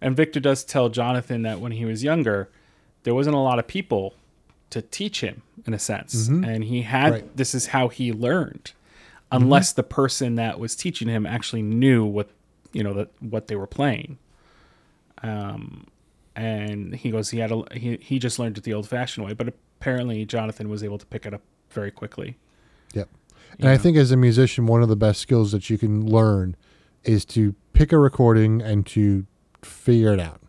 And Victor does tell Jonathan that when he was younger, there wasn't a lot of people to teach him, in a sense. And he had Right. this is how he learned, unless the person that was teaching him actually knew what you know that what they were playing. Um, and he goes, he had a he he just learned it the old-fashioned way, but apparently Jonathan was able to pick it up very quickly. Yep. And I think as a musician, one of the best skills that you can learn is to pick a recording and to figure it out.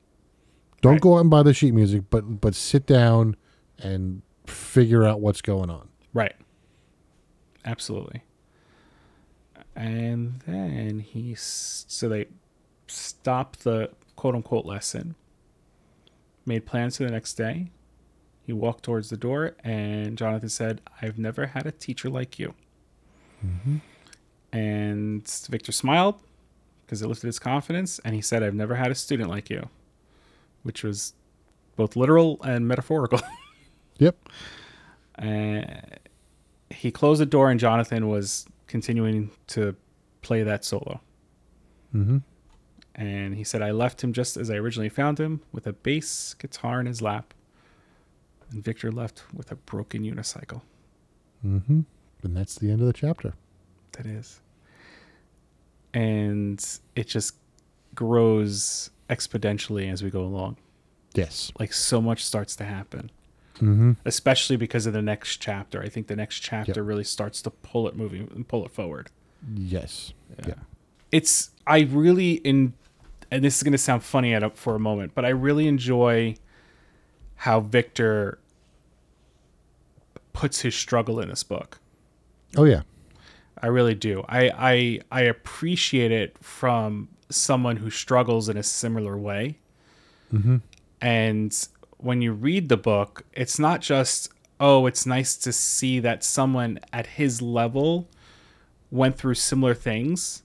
Don't Right. go out and buy the sheet music, but but sit down and figure out what's going on. Right. Absolutely. And then he, so they stopped the quote unquote lesson, made plans for the next day. He walked towards the door, and Jonathan said, I've never had a teacher like you. And Victor smiled because it lifted his confidence, and he said, I've never had a student like you, which was both literal and metaphorical. Yep. Uh, he closed the door, and Jonathan was continuing to play that solo. Mm-hmm. And he said, I left him just as I originally found him, with a bass guitar in his lap. And Victor left with a broken unicycle. Mm-hmm. And that's the end of the chapter. That is. And it just grows exponentially as we go along. Yes. Like so much starts to happen. Mm-hmm. Especially because of the next chapter. I think the next chapter Yep. really starts to pull it moving and pull it forward. Yes. Yeah. it's I really in and this is going to sound funny at a, for a moment, but I really enjoy how Victor puts his struggle in this book. Oh yeah. I really do. I I I appreciate it from someone who struggles in a similar way. And when you read the book, it's not just oh, it's nice to see that someone at his level went through similar things.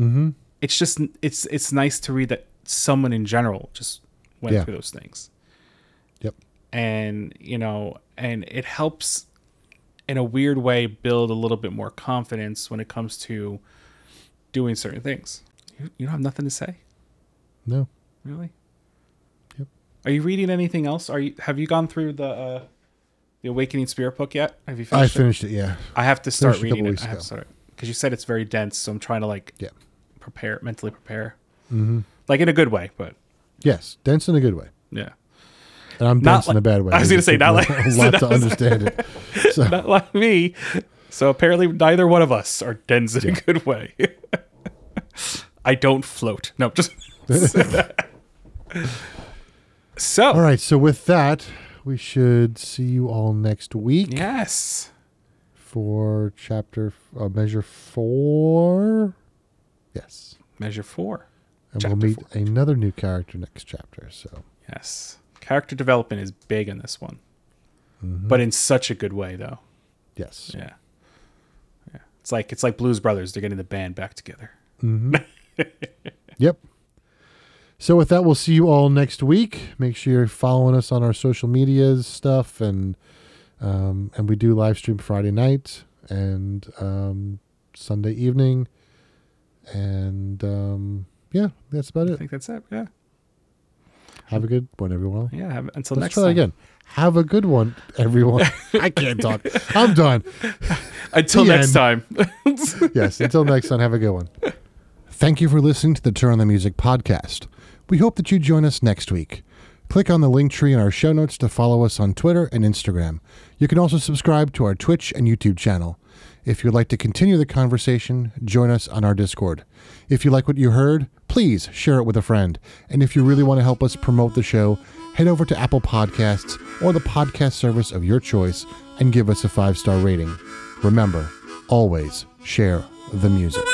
Mm-hmm. It's just it's it's nice to read that someone in general just went Yeah. through those things. Yep. And, you know, and it helps in a weird way build a little bit more confidence when it comes to doing certain things. You, you don't have nothing to say, No. really? Yep. Are you reading anything else? Are you have you gone through the uh the Awakening Spirit book yet? Have you I finished it? finished it. Yeah. I have to start finished it a couple reading it. I have ago. to start because you said it's very dense, so I'm trying to like Yeah. prepare mentally prepare, Mm-hmm. like in a good way, but Yes. Dense in a good way. yeah. And I'm dense in a bad way. I was gonna say, took not like- a lot to understand it. So not like me. So apparently, neither one of us are dense in a good way. I don't float. No, just. so all right. So with that, we should see you all next week yes, for chapter uh, measure four. Yes. measure four. And Chapter we'll meet four. another new character next chapter. So Yes, character development is big in this one, but in such a good way, though. yes. Yeah, yeah. It's like it's like Blues Brothers. They're getting the band back together. Yep. So with that, we'll see you all next week. Make sure you're following us on our social medias stuff, and um, and we do live stream Friday night and um, Sunday evening, and um, yeah, that's about it. I think that's it. Yeah, Have a good one, everyone. yeah. Have, until Let's next try time. again. Have a good one, everyone. I can't talk. I'm done. Until The next end. time. yes, until next time, have a good one. Thank you for listening to the Turn on the Music podcast. We hope that you join us next week. Click on the link tree in our show notes to follow us on Twitter and Instagram. You can also subscribe to our Twitch and YouTube channel. If you'd like to continue the conversation, join us on our Discord. If you like what you heard, please share it with a friend. And if you really want to help us promote the show, head over to Apple Podcasts or the podcast service of your choice and give us a five star rating. Remember, always share the music.